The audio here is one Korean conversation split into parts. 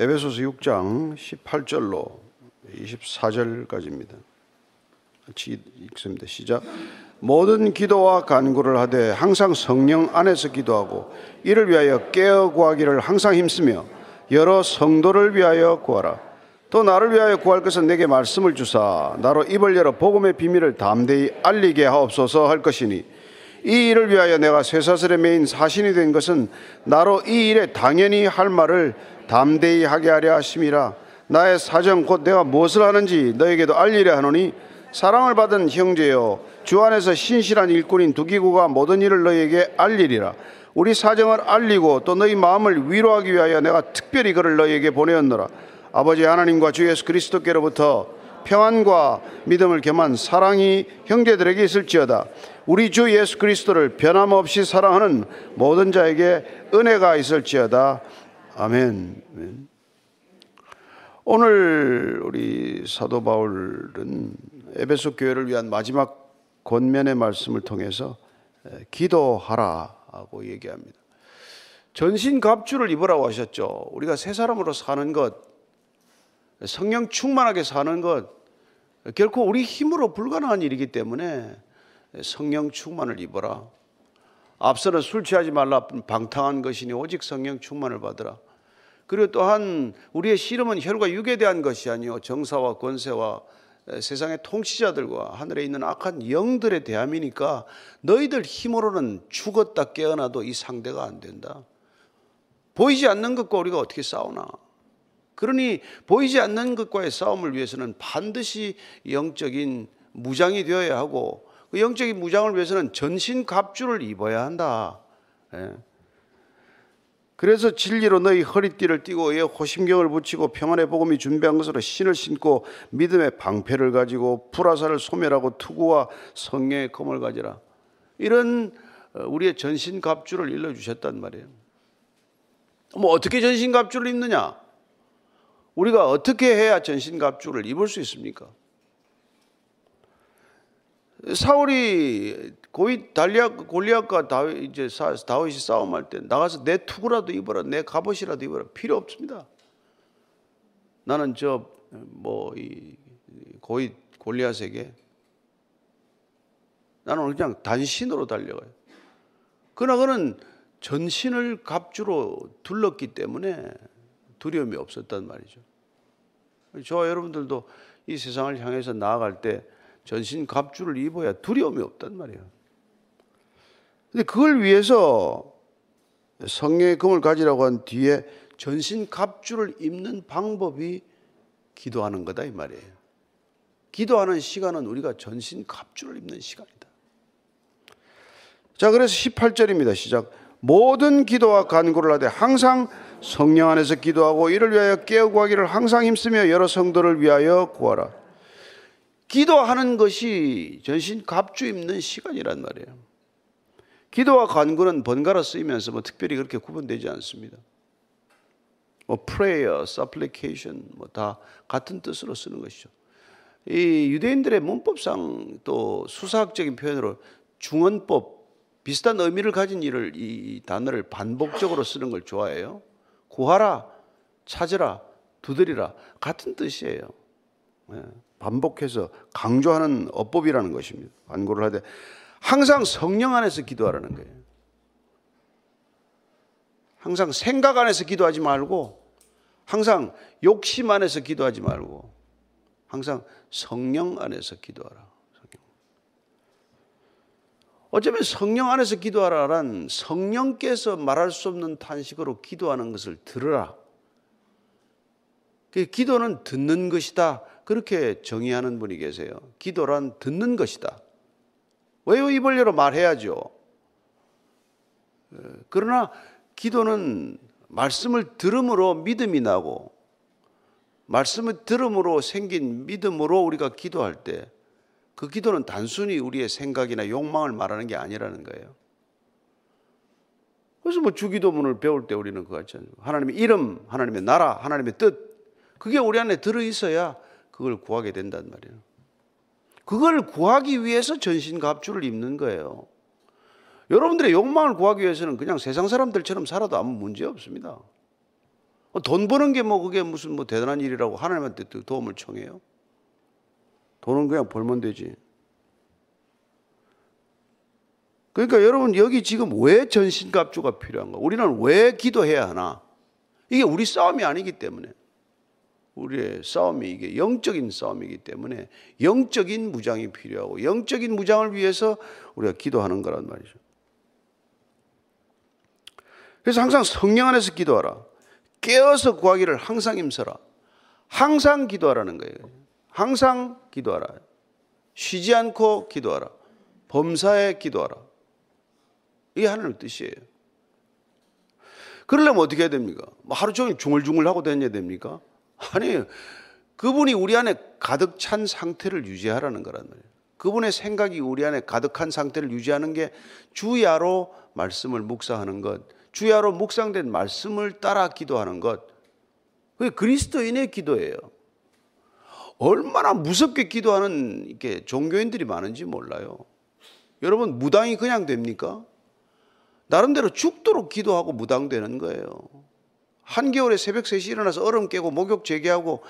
에베소서 6장 18절로 24절까지입니다. 같이 읽습니다. 시작. 모든 기도와 간구를 하되 항상 성령 안에서 기도하고 이를 위하여 깨어 구하기를 항상 힘쓰며 여러 성도를 위하여 구하라. 또 나를 위하여 구할 것은 내게 말씀을 주사 나로 입을 열어 복음의 비밀을 담대히 알리게 하옵소서 할 것이니 이 일을 위하여 내가 쇠사슬의 메인 사신이 된 것은 나로 이 일에 당연히 할 말을 담대히 하게 하려 하심이라. 나의 사정 곧 내가 무엇을 하는지 너에게도 알리려 하노니 사랑을 받은 형제여 주 안에서 신실한 일꾼인 두기구가 모든 일을 너에게 알리리라. 우리 사정을 알리고 또 너희 마음을 위로하기 위하여 내가 특별히 그를 너에게 보내었노라. 아버지 하나님과 주 예수 그리스도께로부터 평안과 믿음을 겸한 사랑이 형제들에게 있을지어다 우리 주 예수 그리스도를 변함없이 사랑하는 모든 자에게 은혜가 있을지어다 아멘. 오늘 우리 사도 바울은 에베소 교회를 위한 마지막 권면의 말씀을 통해서 기도하라고 얘기합니다. 전신 갑주를 입으라고 하셨죠. 우리가 새 사람으로 사는 것, 성령 충만하게 사는 것, 결코 우리 힘으로 불가능한 일이기 때문에 성령 충만을 입어라. 앞서는 술 취하지 말라 방탕한 것이니 오직 성령 충만을 받으라. 그리고 또한 우리의 씨름은 혈과 육에 대한 것이 아니요 정사와 권세와 세상의 통치자들과 하늘에 있는 악한 영들에 대함이니까 너희들 힘으로는 죽었다 깨어나도 이 상대가 안 된다. 보이지 않는 것과 우리가 어떻게 싸우나? 그러니 보이지 않는 것과의 싸움을 위해서는 반드시 영적인 무장이 되어야 하고 그 영적인 무장을 위해서는 전신 갑주를 입어야 한다. 예. 그래서 진리로 너희 허리띠를 띠고 의 호심경을 붙이고 평안의 복음이 준비한 것으로 신을 신고 믿음의 방패를 가지고 불화살을 소멸하고 투구와 성령의 검을 가지라. 이런 어, 우리의 전신 갑주를 일러 주셨단 말이에요. 뭐 어떻게 전신 갑주를 입느냐? 우리가 어떻게 해야 전신 갑주를 입을 수 있습니까? 사울이 고이 달리앗 골리앗과 다윗 이제 다윗이 싸움할 때 나가서 내 투구라도 입어라 내 갑옷이라도 입어라 필요 없습니다. 나는 저 뭐 이 고이 골리앗에게 나는 그냥 단신으로 달려가요. 그러나 그는 전신을 갑주로 둘렀기 때문에 두려움이 없었단 말이죠. 저와 여러분들도 이 세상을 향해서 나아갈 때 전신 갑주를 입어야 두려움이 없단 말이에요. 근데 그걸 위해서 성령의 금을 가지라고 한 뒤에 전신 갑주를 입는 방법이 기도하는 거다 이 말이에요. 기도하는 시간은 우리가 전신 갑주를 입는 시간이다. 자, 그래서 18절입니다. 시작. 모든 기도와 간구를 하되 항상 성령 안에서 기도하고 이를 위하여 깨어 구하기를 항상 힘쓰며 여러 성도를 위하여 구하라. 기도하는 것이 전신 갑주 입는 시간이란 말이에요. 기도와 간구는 번갈아 쓰이면서 뭐 특별히 그렇게 구분되지 않습니다. 뭐 prayer, supplication 뭐 다 같은 뜻으로 쓰는 것이죠. 이 유대인들의 문법상 또 수사학적인 표현으로 중언법 비슷한 의미를 가진 일을 이 단어를 반복적으로 쓰는 걸 좋아해요. 구하라, 찾으라, 두드리라 같은 뜻이에요. 네. 반복해서 강조하는 어법이라는 것입니다. 반고를 하되 항상 성령 안에서 기도하라는 거예요. 항상 생각 안에서 기도하지 말고 항상 욕심 안에서 기도하지 말고 항상 성령 안에서 기도하라. 어쩌면 성령 안에서 기도하라란 성령께서 말할 수 없는 탄식으로 기도하는 것을 들으라. 그 기도는 듣는 것이다. 그렇게 정의하는 분이 계세요. 기도란 듣는 것이다. 왜요? 입을 열어 말해야죠. 어, 그러나 기도는 말씀을 들음으로 믿음이 나고 말씀을 들음으로 생긴 믿음으로 우리가 기도할 때 그 기도는 단순히 우리의 생각이나 욕망을 말하는 게 아니라는 거예요. 그래서 뭐 주기도문을 배울 때 우리는 그거 있잖아요. 하나님의 이름, 하나님의 나라, 하나님의 뜻. 그게 우리 안에 들어 있어야 그걸 구하게 된단 말이에요. 그걸 구하기 위해서 전신갑주를 입는 거예요. 여러분들의 욕망을 구하기 위해서는 그냥 세상 사람들처럼 살아도 아무 문제 없습니다. 어, 돈 버는 게 뭐 그게 무슨 뭐 대단한 일이라고 하나님한테 도움을 청해요? 돈은 그냥 벌면 되지. 그러니까 여러분 여기 지금 왜 전신갑주가 필요한가? 우리는 왜 기도해야 하나? 이게 우리 싸움이 아니기 때문에 우리의 싸움이 이게 영적인 싸움이기 때문에 영적인 무장이 필요하고 영적인 무장을 위해서 우리가 기도하는 거란 말이죠. 그래서 항상 성령 안에서 기도하라. 깨어서 구하기를 항상 힘써라. 항상 기도하라는 거예요. 항상 기도하라. 쉬지 않고 기도하라. 범사에 기도하라. 이게 하나님의 뜻이에요. 그러려면 어떻게 해야 됩니까? 뭐 하루 종일 중얼중얼 하고 다녀야 됩니까? 아니, 그분이 우리 안에 가득 찬 상태를 유지하라는 거란 말이에요. 그분의 생각이 우리 안에 가득한 상태를 유지하는 게 주야로 말씀을 묵상하는 것, 주야로 묵상된 말씀을 따라 기도하는 것. 그게 그리스도인의 기도예요. 얼마나 무섭게 기도하는 이렇게 종교인들이 많은지 몰라요. 여러분, 무당이 그냥 됩니까? 나름대로 죽도록 기도하고 무당되는 거예요. 한겨울에 새벽 3시 일어나서 얼음 깨고 목욕 재개하고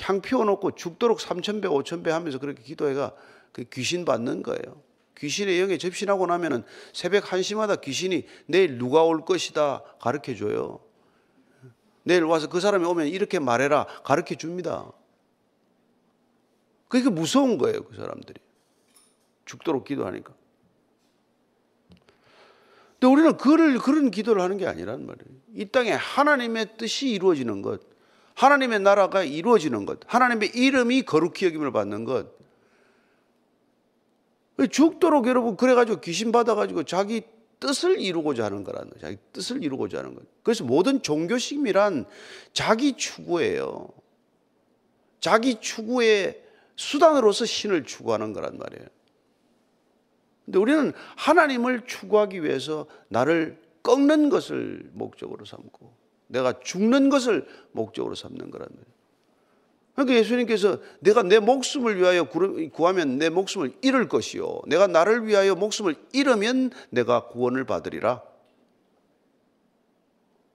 향 피워놓고 죽도록 3천배, 5천배 하면서 그렇게 기도해가 그 귀신 받는 거예요. 귀신의 영에 접신하고 나면은 새벽 1시마다 귀신이 내일 누가 올 것이다 가르쳐 줘요. 내일 와서 그 사람이 오면 이렇게 말해라 가르쳐 줍니다. 그게 무서운 거예요, 그 사람들이. 죽도록 기도하니까. 근데 우리는 그를 그런 기도를 하는 게 아니란 말이에요. 이 땅에 하나님의 뜻이 이루어지는 것, 하나님의 나라가 이루어지는 것, 하나님의 이름이 거룩히 여김을 받는 것. 죽도록 여러분 그래가지고 귀신 받아가지고 자기 뜻을 이루고자 하는 거라는 거예요. 자기 뜻을 이루고자 하는 것. 그래서 모든 종교심이란 자기 추구예요. 자기 추구의 수단으로서 신을 추구하는 거란 말이에요. 근데 우리는 하나님을 추구하기 위해서 나를 꺾는 것을 목적으로 삼고 내가 죽는 것을 목적으로 삼는 거란 말이에요. 그러니까 예수님께서 내가 내 목숨을 위하여 구하면 내 목숨을 잃을 것이요. 내가 나를 위하여 목숨을 잃으면 내가 구원을 받으리라.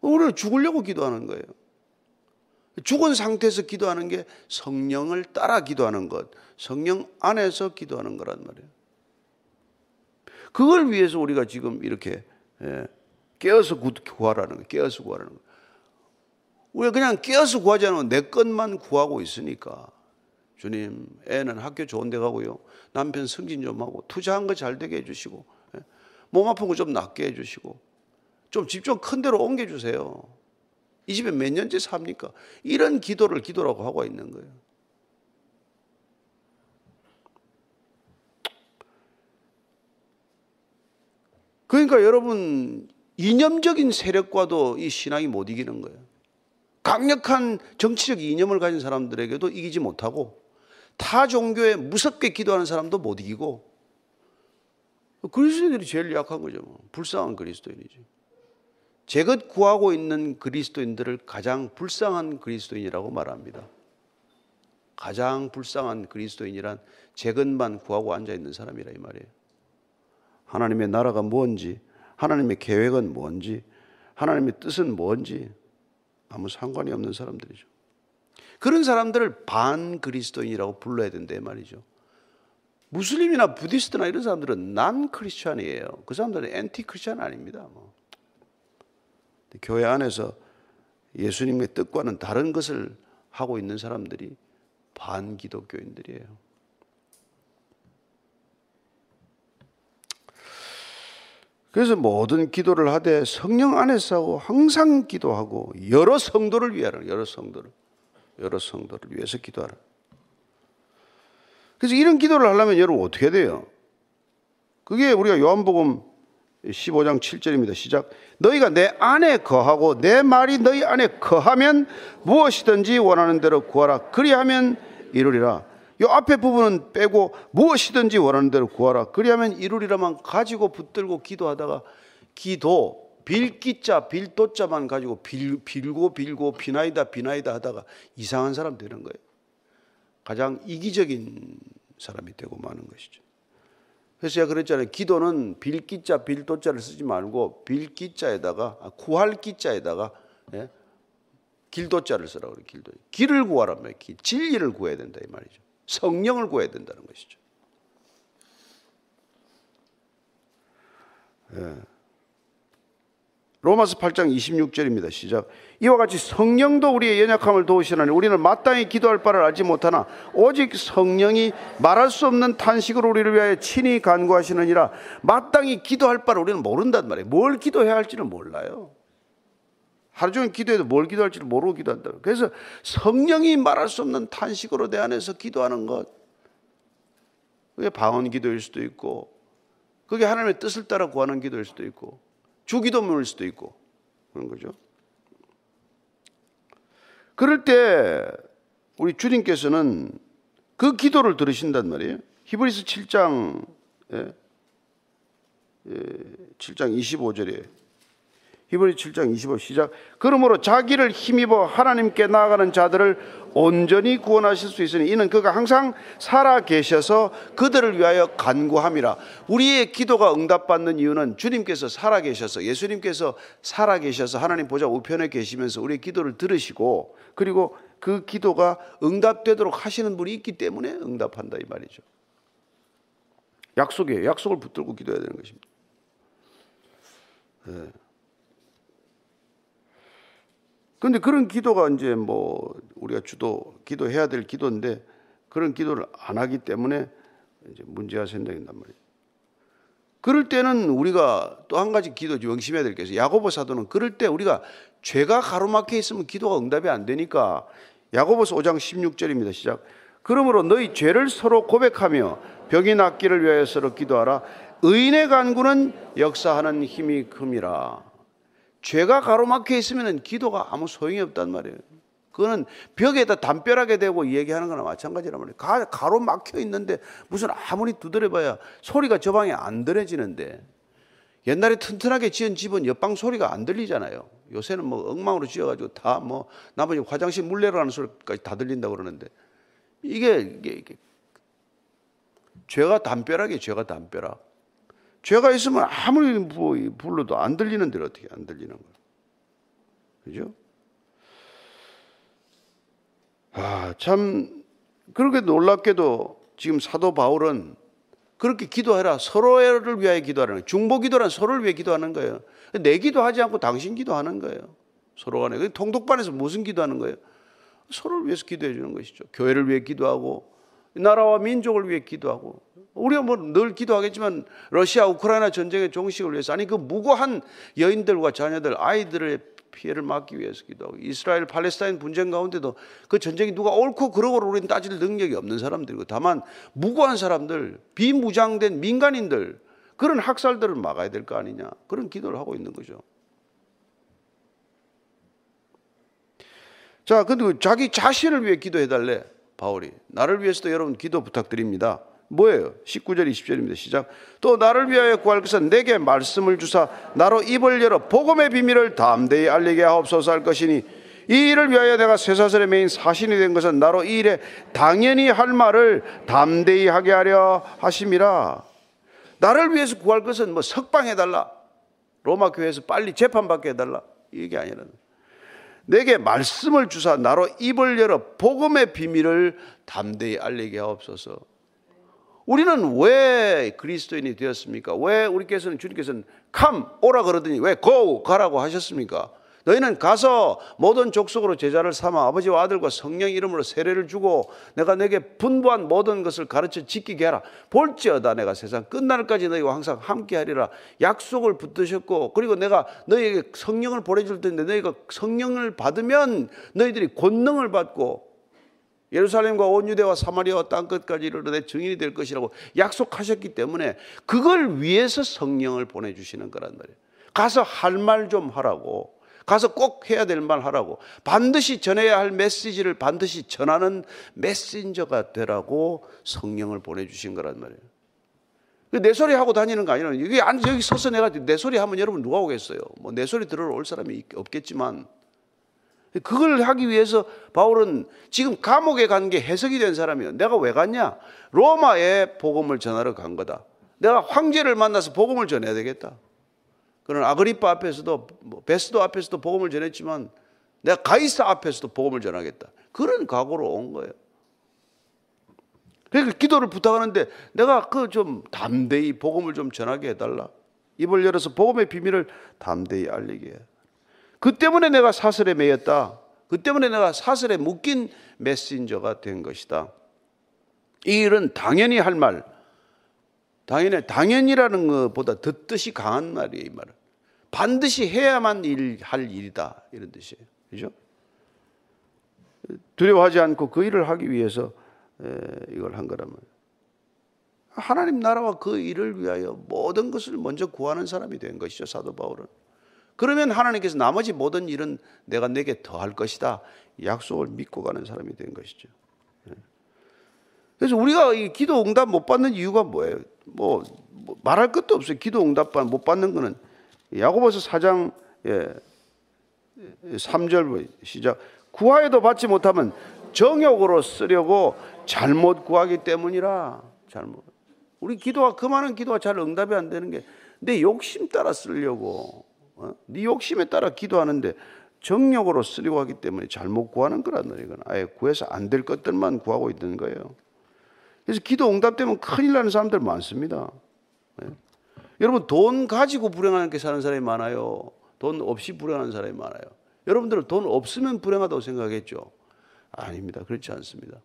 우리는 죽으려고 기도하는 거예요. 죽은 상태에서 기도하는 게 성령을 따라 기도하는 것, 성령 안에서 기도하는 거란 말이에요. 그걸 위해서 우리가 지금 이렇게 예, 깨어서 구하라는 거예요. 깨어서 구하라는 거예요. 우리가 그냥 깨어서 구하지 않으면 내 것만 구하고 있으니까 주님 애는 학교 좋은 데 가고요. 남편 승진 좀 하고 투자한 거 잘 되게 해주시고 예, 몸 아픈 거 좀 낫게 해주시고 좀 집 좀 큰 데로 옮겨주세요. 이 집에 몇 년째 삽니까? 이런 기도를 기도라고 하고 있는 거예요. 그러니까 여러분 이념적인 세력과도 이 신앙이 못 이기는 거예요. 강력한 정치적 이념을 가진 사람들에게도 이기지 못하고 타 종교에 무섭게 기도하는 사람도 못 이기고 그리스도인들이 제일 약한 거죠. 뭐. 불쌍한 그리스도인이지. 제것 구하고 있는 그리스도인들을 가장 불쌍한 그리스도인이라고 말합니다. 가장 불쌍한 그리스도인이란 제 것만 구하고 앉아 있는 사람이라 이 말이에요. 하나님의 나라가 뭔지, 하나님의 계획은 뭔지, 하나님의 뜻은 뭔지 아무 상관이 없는 사람들이죠. 그런 사람들을 반 그리스도인이라고 불러야 된다 말이죠. 무슬림이나 부디스트나 이런 사람들은 난 크리스천이에요. 그 사람들은 엔티 크리스천 아닙니다. 뭐. 교회 안에서 예수님의 뜻과는 다른 것을 하고 있는 사람들이 반기독교인들이에요. 그래서 모든 기도를 하되 성령 안에서 하고 항상 기도하고 여러 성도를 위하라. 여러 성도를. 여러 성도를 위해서 기도하라. 그래서 이런 기도를 하려면 여러분 어떻게 돼요? 그게 우리가 요한복음 15장 7절입니다. 시작. 너희가 내 안에 거하고 내 말이 너희 안에 거하면 무엇이든지 원하는 대로 구하라. 그리하면 이루리라. 요 앞에 부분은 빼고 무엇이든지 원하는 대로 구하라. 그리하면 이루리라만 가지고 붙들고 기도하다가 기도 빌기자 빌도자만 가지고 빌, 빌고 빌고 비나이다 비나이다 하다가 이상한 사람 되는 거예요. 가장 이기적인 사람이 되고 마는 것이죠. 그래서 제가 그랬잖아요. 기도는 빌기자 빌도자를 쓰지 말고 빌기자에다가 아, 구할 기자에다가 예? 길도자를 쓰라고 그래, 길도. 길을 구하란 말이에요. 진리를 구해야 된다 이 말이죠. 성령을 구해야 된다는 것이죠. 예. 로마서 8장 26절입니다. 시작. 이와 같이 성령도 우리의 연약함을 도우시나니 우리는 마땅히 기도할 바를 알지 못하나 오직 성령이 말할 수 없는 탄식으로 우리를 위하여 친히 간구하시느니라 마땅히 기도할 바를 우리는 모른단 말이에요. 뭘 기도해야 할지는 몰라요. 하루 종일 기도해도 뭘 기도할지를 모르고 기도한다. 그래서 성령이 말할 수 없는 탄식으로 내 안에서 기도하는 것. 그게 방언 기도일 수도 있고, 그게 하나님의 뜻을 따라 구하는 기도일 수도 있고, 주기도문일 수도 있고 그런 거죠. 그럴 때 우리 주님께서는 그 기도를 들으신단 말이에요. 히브리스 7장 예, 예, 7장 25절에 히브리 7장 25 시작. 그러므로 자기를 힘입어 하나님께 나아가는 자들을 온전히 구원하실 수 있으니 이는 그가 항상 살아 계셔서 그들을 위하여 간구함이라. 우리의 기도가 응답받는 이유는 주님께서 살아 계셔서 예수님께서 살아 계셔서 하나님 보좌 우편에 계시면서 우리의 기도를 들으시고 그리고 그 기도가 응답되도록 하시는 분이 있기 때문에 응답한다 이 말이죠. 약속이에요. 약속을 붙들고 기도해야 되는 것입니다. 네. 그런데 그런 기도가 이제 뭐 우리가 주도 기도해야 될 기도인데 그런 기도를 안 하기 때문에 이제 문제가 생긴단 말이에요. 그럴 때는 우리가 또 한 가지 기도 명심해야 될 게 있어요. 야고보 사도는 그럴 때 우리가 죄가 가로막혀 있으면 기도가 응답이 안 되니까 야고보서 5장 16절입니다. 시작. 그러므로 너희 죄를 서로 고백하며 병이 낫기를 위하여 서로 기도하라. 의인의 간구는 역사하는 힘이 큼이라. 죄가 가로막혀 있으면 기도가 아무 소용이 없단 말이에요. 그거는 벽에다 담벼락에 대고 얘기하는 거나 마찬가지란 말이에요. 가, 가로 막혀 있는데 무슨 아무리 두드려봐야 소리가 저 방에 안 들어지는데 옛날에 튼튼하게 지은 집은 옆방 소리가 안 들리잖아요. 요새는 뭐 엉망으로 지어가지고 다 뭐 나머지 화장실 물 내려가는 소리까지 다 들린다고 그러는데 이게, 이게, 이게 죄가 담벼락이에요. 죄가 담벼락. 죄가 있으면 아무리 불러도 안 들리는 데를 어떻게 안 들리는 거예요. 그죠? 아, 참, 그렇게 놀랍게도 지금 사도 바울은 그렇게 기도해라. 서로를 위하여 기도하는 거예요. 중보 기도란 서로를 위해 기도하는 거예요. 내 기도하지 않고 당신 기도하는 거예요. 서로 간에. 통독반에서 무슨 기도하는 거예요? 서로를 위해서 기도해 주는 것이죠. 교회를 위해 기도하고, 나라와 민족을 위해 기도하고, 우리가 뭐 늘 기도하겠지만 러시아 우크라이나 전쟁의 종식을 위해서 아니 그 무고한 여인들과 자녀들 아이들의 피해를 막기 위해서 기도하고 이스라엘 팔레스타인 분쟁 가운데도 그 전쟁이 누가 옳고 그러고를 우리는 따질 능력이 없는 사람들이고 다만 무고한 사람들 비무장된 민간인들 그런 학살들을 막아야 될 거 아니냐 그런 기도를 하고 있는 거죠. 자, 근데 자기 자신을 위해 기도해 달래 바울이 나를 위해서도 여러분 기도 부탁드립니다. 뭐예요? 19절 20절입니다. 시작. 또 나를 위하여 구할 것은 내게 말씀을 주사 나로 입을 열어 복음의 비밀을 담대히 알리게 하옵소서 할 것이니 이 일을 위하여 내가 쇠사슬의 메인 사신이 된 것은 나로 이 일에 당연히 할 말을 담대히 하게 하려 하심이라. 나를 위해서 구할 것은 뭐 석방해 달라. 로마 교회에서 빨리 재판받게 해 달라. 이게 아니라 내게 말씀을 주사 나로 입을 열어 복음의 비밀을 담대히 알리게 하옵소서. 우리는 왜 그리스도인이 되었습니까? 왜 우리께서는 주님께서는 come 오라 그러더니 왜 go 가라고 하셨습니까? 너희는 가서 모든 족속으로 제자를 삼아 아버지와 아들과 성령 이름으로 세례를 주고 내가 내게 분부한 모든 것을 가르쳐 지키게 하라. 볼지어다 내가 세상 끝날까지 너희와 항상 함께하리라. 약속을 붙드셨고 그리고 내가 너희에게 성령을 보내줄 텐데 너희가 성령을 받으면 너희들이 권능을 받고 예루살렘과 온 유대와 사마리아와 땅 끝까지 이르러 내 증인이 될 것이라고 약속하셨기 때문에 그걸 위해서 성령을 보내주시는 거란 말이에요. 가서 할 말 좀 하라고. 가서 꼭 해야 될 말 하라고. 반드시 전해야 할 메시지를 반드시 전하는 메신저가 되라고 성령을 보내주신 거란 말이에요. 내 소리 하고 다니는 거 아니라 여기 여기 서서 내가 내 소리 하면 여러분 누가 오겠어요? 뭐 내 소리 들으러 올 사람이 없겠지만 그걸 하기 위해서 바울은 지금 감옥에 간 게 해석이 된 사람이에요. 내가 왜 갔냐? 로마에 복음을 전하러 간 거다. 내가 황제를 만나서 복음을 전해야 되겠다. 그런 아그리파 앞에서도 뭐 베스도 앞에서도 복음을 전했지만 내가 가이사 앞에서도 복음을 전하겠다. 그런 각오로 온 거예요. 그러니까 기도를 부탁하는데 내가 그 좀 담대히 복음을 좀 전하게 해달라. 입을 열어서 복음의 비밀을 담대히 알리게 해. 그 때문에 내가 사슬에 매였다. 그 때문에 내가 사슬에 묶인 메신저가 된 것이다. 이 일은 당연히 할 말, 당연히, 당연이라는 것보다 듣듯이 강한 말이에요, 이 말은. 반드시 해야만 일, 할 일이다. 이런 뜻이에요. 그죠? 두려워하지 않고 그 일을 하기 위해서 이걸 한 거라면. 하나님 나라와 그 일을 위하여 모든 것을 먼저 구하는 사람이 된 것이죠, 사도 바울은. 그러면 하나님께서 나머지 모든 일은 내가 내게 더할 것이다. 약속을 믿고 가는 사람이 된 것이죠. 그래서 우리가 이 기도 응답 못 받는 이유가 뭐예요? 뭐, 뭐 말할 것도 없어요. 기도 응답 못 받는 거는 야고보서 4장 예, 3절 시작 구하여도 받지 못하면 정욕으로 쓰려고 잘못 구하기 때문이라 잘못 우리 기도가 그 많은 기도가 잘 응답이 안 되는 게 내 욕심 따라 쓰려고 어? 네 욕심에 따라 기도하는데 정욕으로 쓰려고 하기 때문에 잘못 구하는 거란 말이건 아예 구해서 안 될 것들만 구하고 있는 거예요. 그래서 기도 응답되면 큰일 나는 사람들 많습니다. 네? 여러분 돈 가지고 불행하게 사는 사람이 많아요. 돈 없이 불행한 사람이 많아요. 여러분들은 돈 없으면 불행하다고 생각했죠? 아닙니다. 그렇지 않습니다.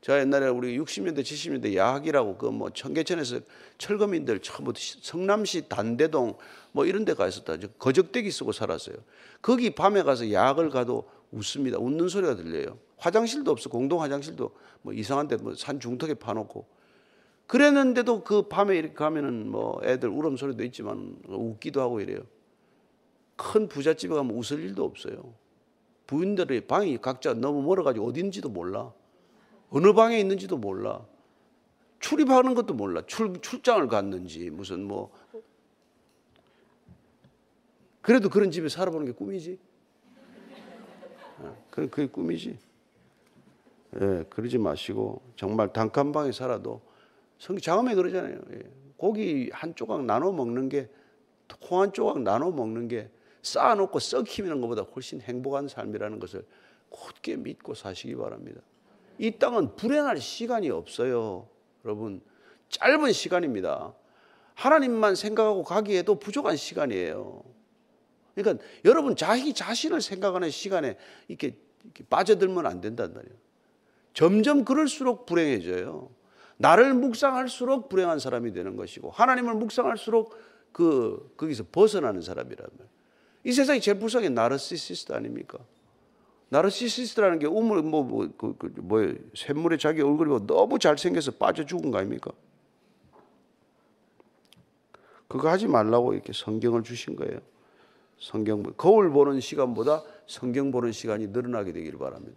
제가 옛날에 우리 60년대, 70년대 야학이라고 그 뭐 청계천에서 철거민들 전부 성남시 단대동 뭐 이런 데 가 있었다. 거적대기 쓰고 살았어요. 거기 밤에 가서 야학을 가도 웃습니다. 웃는 소리가 들려요. 화장실도 없어. 공동 화장실도 뭐 이상한데 뭐 산 중턱에 파놓고. 그랬는데도 그 밤에 이렇게 가면은 뭐 애들 울음소리도 있지만 웃기도 하고 이래요. 큰 부잣집에 가면 웃을 일도 없어요. 부인들의 방이 각자 너무 멀어가지고 어딘지도 몰라. 어느 방에 있는지도 몰라. 출입하는 것도 몰라. 출, 출장을 갔는지 무슨 뭐. 그래도 그런 집에 살아보는 게 꿈이지. 어, 그런 그게 꿈이지. 예, 그러지 마시고 정말 단칸방에 살아도 성경 장엄에 그러잖아요. 예, 고기 한 조각 나눠 먹는 게 콩 한 조각 나눠 먹는 게 쌓아놓고 썩히는 것보다 훨씬 행복한 삶이라는 것을 곧게 믿고 사시기 바랍니다. 이 땅은 불행할 시간이 없어요. 여러분, 짧은 시간입니다. 하나님만 생각하고 가기에도 부족한 시간이에요. 그러니까 여러분 자기 자신을 생각하는 시간에 이렇게, 이렇게 빠져들면 안 된단 말이에요. 점점 그럴수록 불행해져요. 나를 묵상할수록 불행한 사람이 되는 것이고 하나님을 묵상할수록 그 거기서 벗어나는 말이에요. 이 세상이 제일 불쌍한 게 나르시시스트 아닙니까? 나르시시스트라는 게 우물 뭐, 뭐, 그, 그, 뭐, 샘물에 자기 얼굴이 뭐 너무 잘생겨서 빠져 죽은 거 아닙니까? 그거 하지 말라고 이렇게 성경을 주신 거예요. 성경, 거울 보는 시간보다 성경 보는 시간이 늘어나게 되기를 바랍니다.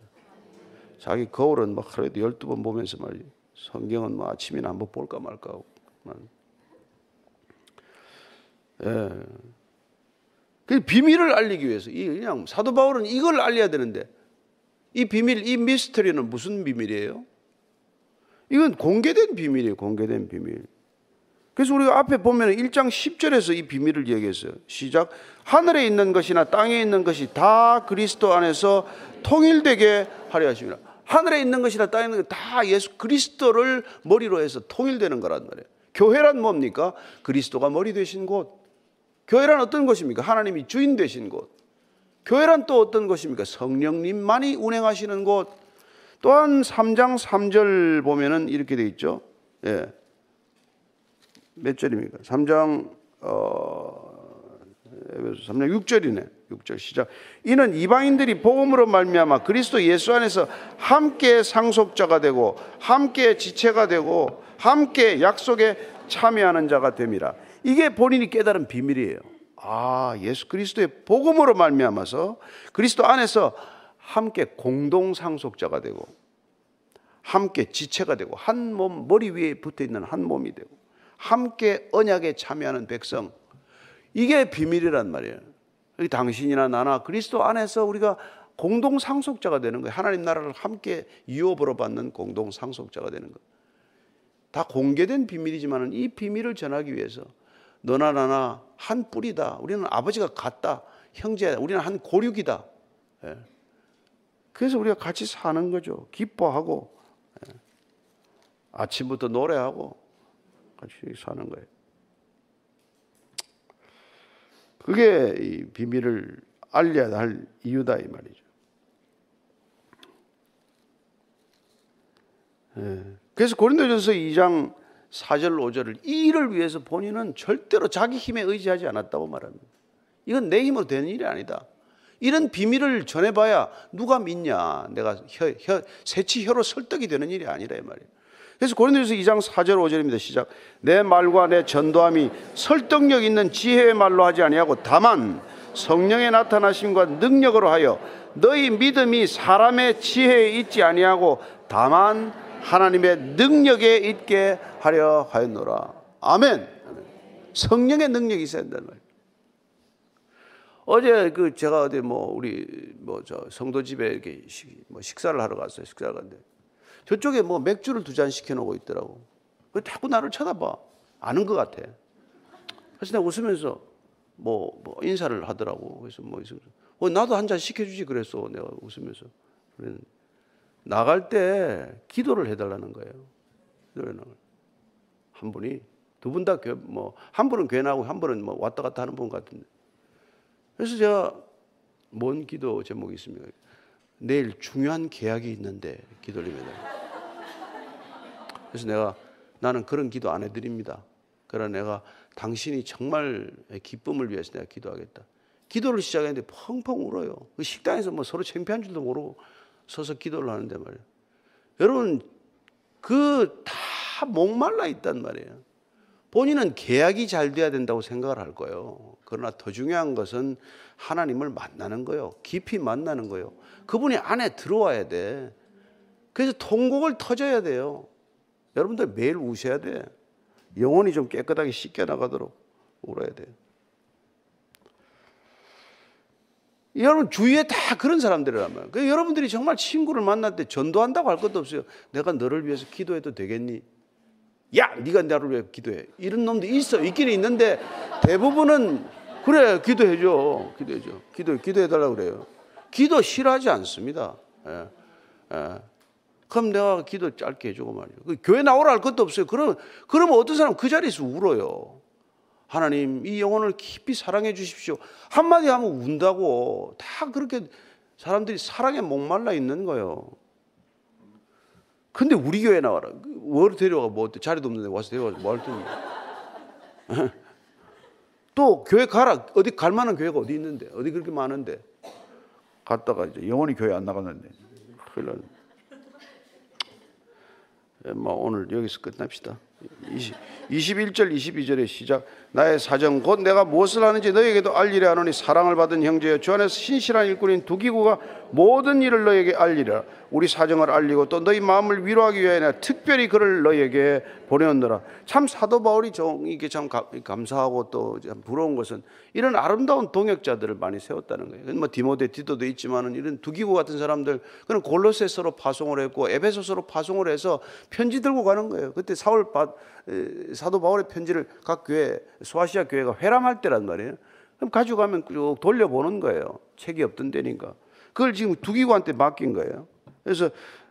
자기 거울은 막 하루에도 12번 보면서 말이지. 성경은 뭐 아침이나 한번 볼까 말까 하고. 예. 그 비밀을 알리기 위해서 이 그냥 사도 바울은 이걸 알려야 되는데 이 비밀, 이 미스터리는 무슨 비밀이에요? 이건 공개된 비밀이에요. 공개된 비밀. 그래서 우리가 앞에 보면 1장 10절에서 이 비밀을 얘기했어요. 시작. 하늘에 있는 것이나 땅에 있는 것이 다 그리스도 안에서 통일되게 하려 하십니다. 하늘에 있는 것이나 땅에 있는 것다 예수 그리스도를 머리로 해서 통일되는 거란 말이에요. 교회란 뭡니까? 그리스도가 머리 되신 곳. 교회란 어떤 것입니까? 하나님이 주인 되신 곳. 교회란 또 어떤 것입니까? 성령님만이 운행하시는 곳. 또한 3장 3절 보면은 이렇게 돼 있죠. 예. 몇 절입니까? 3장 어 3장 6절이네. 6절 시작. 이는 이방인들이 복음으로 말미암아 그리스도 예수 안에서 함께 상속자가 되고 함께 지체가 되고 함께 약속에 참여하는 자가 됨이라. 이게 본인이 깨달은 비밀이에요. 아, 예수 그리스도의 복음으로 말미암아서 그리스도 안에서 함께 공동 상속자가 되고 함께 지체가 되고 한 몸 머리 위에 붙어 있는 한 몸이 되고 함께 언약에 참여하는 백성 이게 비밀이란 말이에요. 당신이나 나나 그리스도 안에서 우리가 공동 상속자가 되는 거예요. 하나님 나라를 함께 유업으로 받는 공동 상속자가 되는 거예요. 다 공개된 비밀이지만 이 비밀을 전하기 위해서 너나 나나 한 뿌리다. 우리는 아버지가 같다. 형제다. 우리는 한 고륙이다. 예. 그래서 우리가 같이 사는 거죠. 기뻐하고 예. 아침부터 노래하고 같이 사는 거예요. 그게 이 비밀을 알려야 할 이유다 이 말이죠. 예. 그래서 고린도전서 2장 4절 5절을 이 일을 위해서 본인은 절대로 자기 힘에 의지하지 않았다고 말합니다. 이건 내 힘으로 되는 일이 아니다. 이런 비밀을 전해봐야 누가 믿냐. 내가 혀, 혀, 새치 혀로 설득이 되는 일이 아니라 이 말이에요. 그래서 고린도전서 2장 4절 5절입니다. 시작. 내 말과 내 전도함이 설득력 있는 지혜의 말로 하지 아니하고 다만 성령의 나타나심과 능력으로 하여 너희 믿음이 사람의 지혜에 있지 아니하고 다만 하나님의 능력에 있게 하려 하였노라. 아멘. 성령의 능력이 있어야 된다는 말이에요. 어제 그 제가 어디 뭐 우리 뭐 저 성도 집에 이렇게 식, 뭐 식사를 하러 갔어요. 식사를 갔는데 저쪽에 뭐 맥주를 두 잔 시켜놓고 있더라고. 그 자꾸 나를 쳐다봐. 아는 것 같아. 그래서 내가 웃으면서 뭐, 뭐 인사를 하더라고. 그래서 뭐 어, 나도 한 잔 시켜주지 그랬어. 내가 웃으면서. 그랬는데 나갈 때 기도를 해달라는 거예요. 한 분이 두 분 다 뭐 한 분은 괜하고 한 분은 뭐 왔다 갔다 하는 분 같은데. 그래서 제가 뭔 기도 제목이 있습니까? 내일 중요한 계약이 있는데 기도리면 그래서 내가 나는 그런 기도 안 해드립니다. 그러나 내가 당신이 정말 기쁨을 위해서 내가 기도하겠다. 기도를 시작했는데 펑펑 울어요. 그 식당에서 뭐 서로 창피한 줄도 모르고 서서 기도를 하는데 말이에요. 여러분 그 다 목말라 있단 말이에요. 본인은 계약이 잘 돼야 된다고 생각을 할 거예요. 그러나 더 중요한 것은 하나님을 만나는 거예요. 깊이 만나는 거예요. 그분이 안에 들어와야 돼. 그래서 통곡을 터져야 돼요. 여러분들 매일 우셔야 돼. 영혼이 좀 깨끗하게 씻겨 나가도록 울어야 돼요. 여러분 주위에 다 그런 사람들이란 말이에요. 여러분들이 정말 친구를 만날 때 전도한다고 할 것도 없어요. 내가 너를 위해서 기도해도 되겠니? 야, 네가 나를 위해 기도해. 이런 놈도 있어. 있긴 있는데 대부분은 그래 기도해 줘, 기도해 줘, 기도 기도해 달라 그래요. 기도 싫어하지 않습니다. 예, 예. 그럼 내가 기도 짧게 해주고 말이에요. 그 교회 나오라 할 것도 없어요. 그럼 그러면 어떤 사람 그 자리에서 울어요. 하나님 이 영혼을 깊이 사랑해 주십시오. 한마디 하면 운다고 다 그렇게 사람들이 사랑에 목말라 있는 거예요. 근데 우리 교회 나와라. 뭘 데려가 뭐? 자리도 없는데 와서 데려가 뭐할 텐데. 또 교회 가라. 어디 갈 만한 교회가 어디 있는데? 어디 그렇게 많은데? 갔다가 이제 영원히 교회 안 나갔는데. 큰일 났네. 예, 뭐 오늘 여기서 끝납시다. 20, 21절 22절의 시작. 나의 사정 곧 내가 무엇을 하는지 너에게도 알리려 하노니 사랑을 받은 형제여 주 안에서 신실한 일꾼인 두기구가 모든 일을 너에게 알리라. 우리 사정을 알리고 또 너희 마음을 위로하기 위하여 내가 특별히 그를 너에게 보내었노라. 참 사도 바울이 좀 이게 참 감사하고 또 부러운 것은 이런 아름다운 동역자들을 많이 세웠다는 거예요. 뭐 디모데 디도도 있지만은 이런 두기구 같은 사람들 그는 골로새서로 파송을 했고 에베소서로 파송을 해서 편지 들고 가는 거예요. 그때 사울 사도 바울의 편지를 각 교회 소아시아 교회가 회람할 때란 말이에요. 그럼 가져가면 쭉 돌려보는 거예요. 책이 없던 데니까. 그걸 지금 두기관한테 맡긴 거예요. 그래서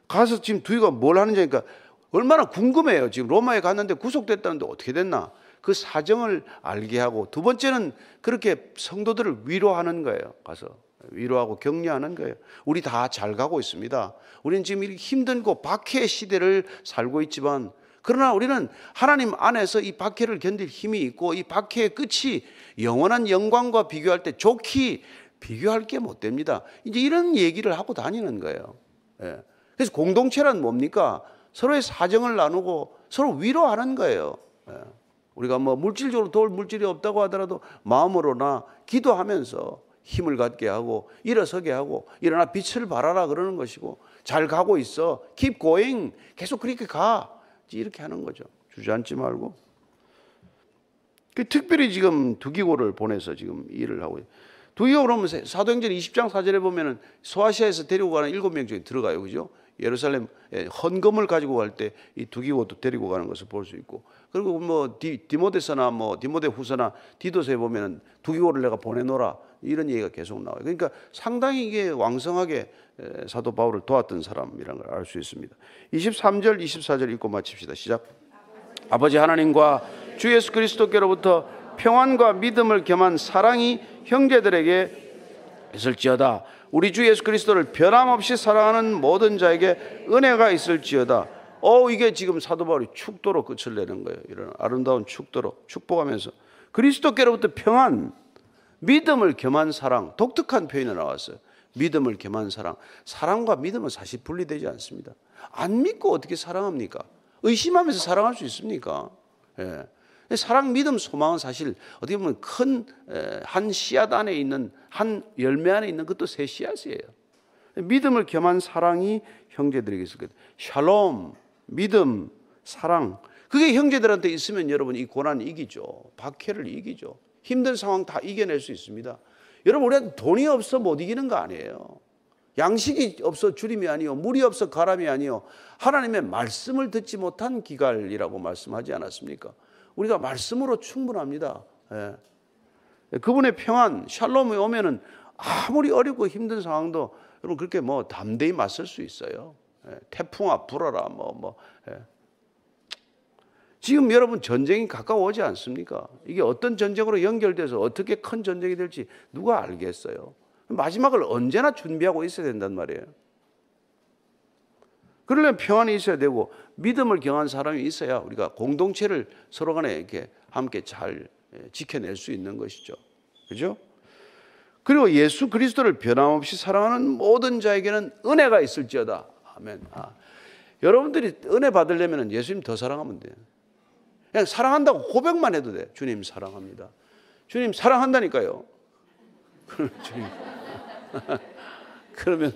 가서 지금 두기가 뭘 하는지 니까 얼마나 궁금해요. 지금 로마에 갔는데 구속됐다는데 어떻게 됐나? 그 사정을 알게 하고 두 번째는 그렇게 성도들을 위로하는 거예요. 가서 위로하고 격려하는 거예요. 우리 다 잘 가고 있습니다. 우리는 지금 이렇게 힘든 고 박해 시대를 살고 있지만 그러나 우리는 하나님 안에서 이 박해를 견딜 힘이 있고 이 박해의 끝이 영원한 영광과 비교할 때 좋기 비교할 게 못 됩니다. 이제 이런 얘기를 하고 다니는 거예요. 예. 그래서 공동체란 뭡니까? 서로의 사정을 나누고 서로 위로하는 거예요. 예. 우리가 뭐 물질적으로 도울 물질이 없다고 하더라도 마음으로나 기도하면서 힘을 갖게 하고 일어서게 하고 일어나 빛을 발하라 그러는 것이고 잘 가고 있어. keep going. 계속 그렇게 가. 이렇게 하는 거죠. 주저앉지 말고. 그 특별히 지금 두기고를 보내서 지금 일을 하고 두기고 그러면 사도행전 20장 4절에 보면은 소아시아에서 데리고 가는 일곱 명 중에 들어가요. 그죠? 예루살렘 헌금을 가지고 갈 때 이 두기고도 데리고 가는 것을 볼 수 있고 그리고 뭐 디, 디모데서나 뭐 디모데 후서나 디도서에 보면은 두기고를 내가 보내노라 이런 얘기가 계속 나와요. 그러니까 상당히 이게 왕성하게 사도 바울을 도왔던 사람이라는 걸 알 수 있습니다. 23절, 24절 읽고 마칩시다. 시작. 아버지 하나님과 주 예수 그리스도께로부터 평안과 믿음을 겸한 사랑이 형제들에게 있을지어다. 우리 주 예수 그리스도를 변함없이 사랑하는 모든 자에게 은혜가 있을지어다. 어 이게 지금 사도 바울이 축도로 끝을 내는 거예요. 이런 아름다운 축도로 축복하면서 그리스도께로부터 평안, 믿음을 겸한 사랑, 독특한 표현이 나왔어요. 믿음을 겸한 사랑. 사랑과 믿음은 사실 분리되지 않습니다. 안 믿고 어떻게 사랑합니까? 의심하면서 사랑할 수 있습니까? 예. 사랑, 믿음, 소망은 사실 어떻게 보면 큰 한 씨앗 안에 있는 한 열매 안에 있는 것도 새 씨앗이에요. 믿음을 겸한 사랑이 형제들에게 있을 거예요. 샬롬, 믿음, 사랑. 그게 형제들한테 있으면 여러분 이 고난 이기죠. 박해를 이기죠. 힘든 상황 다 이겨낼 수 있습니다. 여러분 우리가 돈이 없어 못 이기는 거 아니에요. 양식이 없어 주림이 아니요 물이 없어 가람이 아니요 하나님의 말씀을 듣지 못한 기갈이라고 말씀하지 않았습니까? 우리가 말씀으로 충분합니다. 예. 그분의 평안, 샬롬이 오면은 아무리 어렵고 힘든 상황도 여러분 그렇게 뭐 담대히 맞설 수 있어요. 예. 태풍아 불어라 뭐 뭐. 예. 지금 여러분 전쟁이 가까워오지 않습니까? 이게 어떤 전쟁으로 연결돼서 어떻게 큰 전쟁이 될지 누가 알겠어요? 마지막을 언제나 준비하고 있어야 된단 말이에요. 그러려면 평안이 있어야 되고 믿음을 경한 사람이 있어야 우리가 공동체를 서로 간에 이렇게 함께 잘 예, 지켜낼 수 있는 것이죠. 그죠? 그리고 예수 그리스도를 변함없이 사랑하는 모든 자에게는 은혜가 있을지어다. 아멘. 아. 여러분들이 은혜 받으려면 예수님 더 사랑하면 돼요. 그냥 사랑한다고 고백만 해도 돼. 주님 사랑합니다. 주님 사랑한다니까요. 주님. 그러면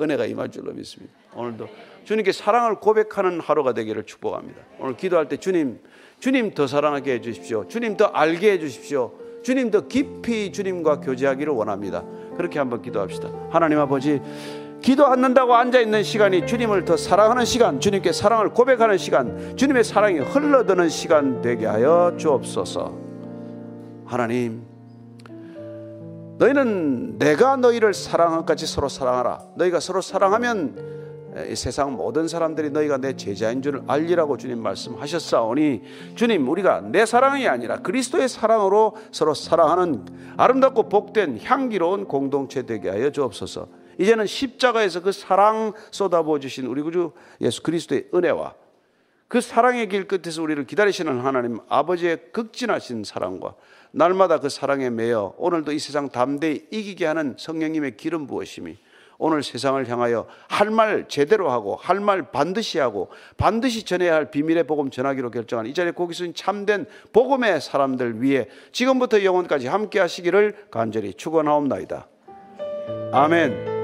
은혜가 임할 줄로 믿습니다. 오늘도 주님께 사랑을 고백하는 하루가 되기를 축복합니다. 오늘 기도할 때 주님, 주님 더 사랑하게 해 주십시오. 주님 더 알게 해 주십시오. 주님 더 깊이 주님과 교제하기를 원합니다. 그렇게 한번 기도합시다. 하나님 아버지, 기도 않는다고 앉아 있는 시간이 주님을 더 사랑하는 시간, 주님께 사랑을 고백하는 시간, 주님의 사랑이 흘러드는 시간 되게 하여 주옵소서. 하나님, 너희는 내가 너희를 사랑한 같이 서로 사랑하라. 너희가 서로 사랑하면 이 세상 모든 사람들이 너희가 내 제자인 줄 알리라고 주님 말씀하셨사오니 주님 우리가 내 사랑이 아니라 그리스도의 사랑으로 서로 사랑하는 아름답고 복된 향기로운 공동체 되게 하여 주옵소서. 이제는 십자가에서 그 사랑 쏟아부어 주신 우리 구주 예수 그리스도의 은혜와 그 사랑의 길 끝에서 우리를 기다리시는 하나님 아버지의 극진하신 사랑과 날마다 그 사랑에 매여 오늘도 이 세상 담대히 이기게 하는 성령님의 기름 부으심이 오늘 세상을 향하여 할 말 제대로 하고 할 말 반드시 하고 반드시 전해야 할 비밀의 복음 전하기로 결정한 이 자리에 있 참된 복음의 사람들 위해 지금부터 영원까지 함께 하시기를 간절히 축원하옵나이다. 아멘.